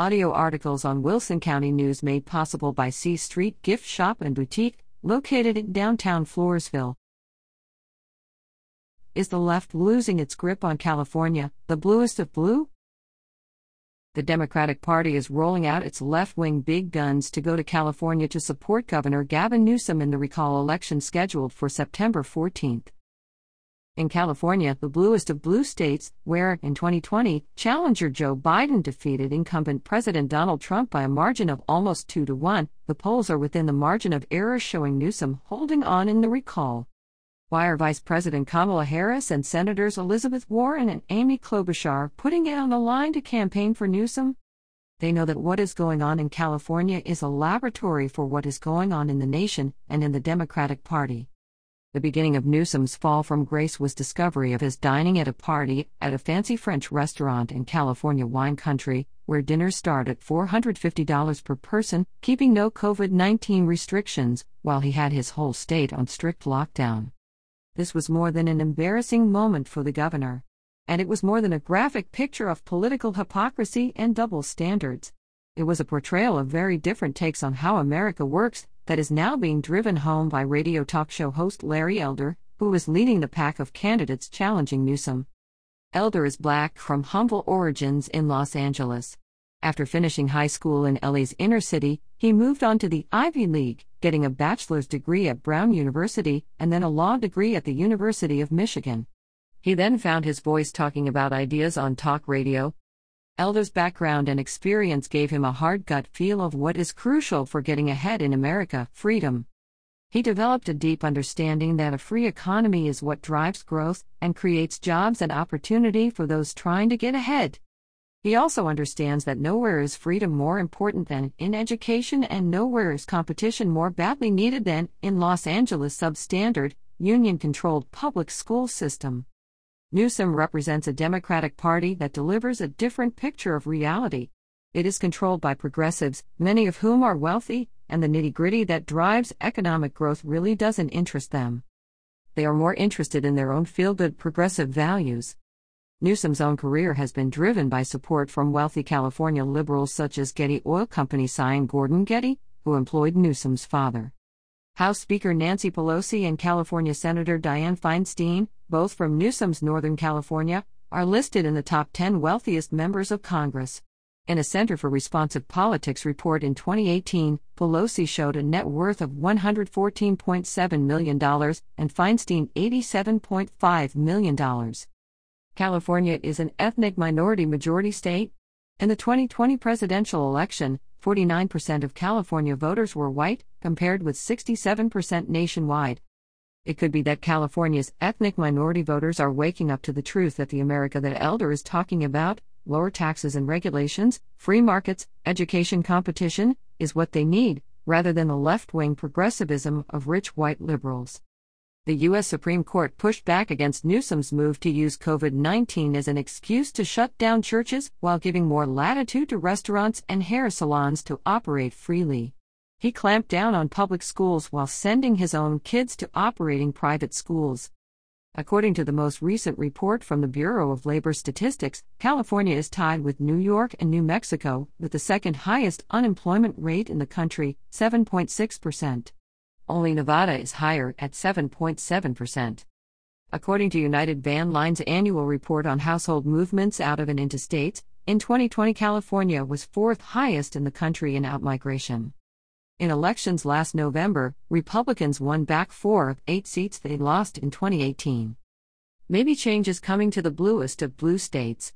Audio articles on Wilson County News made possible by C Street Gift Shop and Boutique, located in downtown Floresville. Is the left losing its grip on California, the bluest of blue? The Democratic Party is rolling out its left wing big guns to go to California to support Governor Gavin Newsom in the recall election scheduled for September 14. In California, the bluest of blue states, where, in 2020, challenger Joe Biden defeated incumbent President Donald Trump by a margin of almost 2 to 1, the polls are within the margin of error showing Newsom holding on in the recall. Why are Vice President Kamala Harris and Senators Elizabeth Warren and Amy Klobuchar putting it on the line to campaign for Newsom? They know that what is going on in California is a laboratory for what is going on in the nation and in the Democratic Party. The beginning of Newsom's fall from grace was discovery of his dining at a party at a fancy French restaurant in California wine country, where dinners start at $450 per person, keeping no COVID 19 restrictions, while he had his whole state on strict lockdown. This was more than an embarrassing moment for the governor. And it was more than a graphic picture of political hypocrisy and double standards. It was a portrayal of very different takes on how America works that is now being driven home by radio talk show host Larry Elder, who is leading the pack of candidates challenging Newsom. Elder is black from humble origins in Los Angeles. After finishing high school in LA's inner city, he moved on to the Ivy League, getting a bachelor's degree at Brown University and then a law degree at the University of Michigan. He then found his voice talking about ideas on talk radio. Elder's background and experience gave him a hard gut feel of what is crucial for getting ahead in America freedom. He developed a deep understanding that a free economy is what drives growth and creates jobs and opportunity for those trying to get ahead. He also understands that nowhere is freedom more important than in education, and nowhere is competition more badly needed than in Los Angeles' substandard, union controlled public school system. Newsom represents a Democratic Party that delivers a different picture of reality. It is controlled by progressives, many of whom are wealthy, and the nitty gritty that drives economic growth really doesn't interest them. They are more interested in their own feel good progressive values. Newsom's own career has been driven by support from wealthy California liberals such as Getty Oil Company scion Gordon Getty, who employed Newsom's father. House Speaker Nancy Pelosi and California Senator Dianne Feinstein, both from Newsom's Northern California, are listed in the top 10 wealthiest members of Congress. In a Center for Responsive Politics report in 2018, Pelosi showed a net worth of $114.7 million and Feinstein $87.5 million. California is an ethnic minority majority state. In the 2020 presidential election, 49% of California voters were white, compared with 67% nationwide. It could be that California's ethnic minority voters are waking up to the truth that the America that Elder is talking about lower taxes and regulations, free markets, education competition is what they need, rather than the left wing progressivism of rich white liberals the U.S. Supreme Court pushed back against Newsom's move to use COVID 19 as an excuse to shut down churches while giving more latitude to restaurants and hair salons to operate freely. He clamped down on public schools while sending his own kids to operating private schools. According to the most recent report from the Bureau of Labor Statistics, California is tied with New York and New Mexico with the second highest unemployment rate in the country, 7.6%. Only Nevada is higher at 7.7%. According to United Van Line's annual report on household movements out of and into states, in 2020 California was fourth highest in the country in outmigration. In elections last November, Republicans won back four of eight seats they lost in 2018. Maybe change is coming to the bluest of blue states.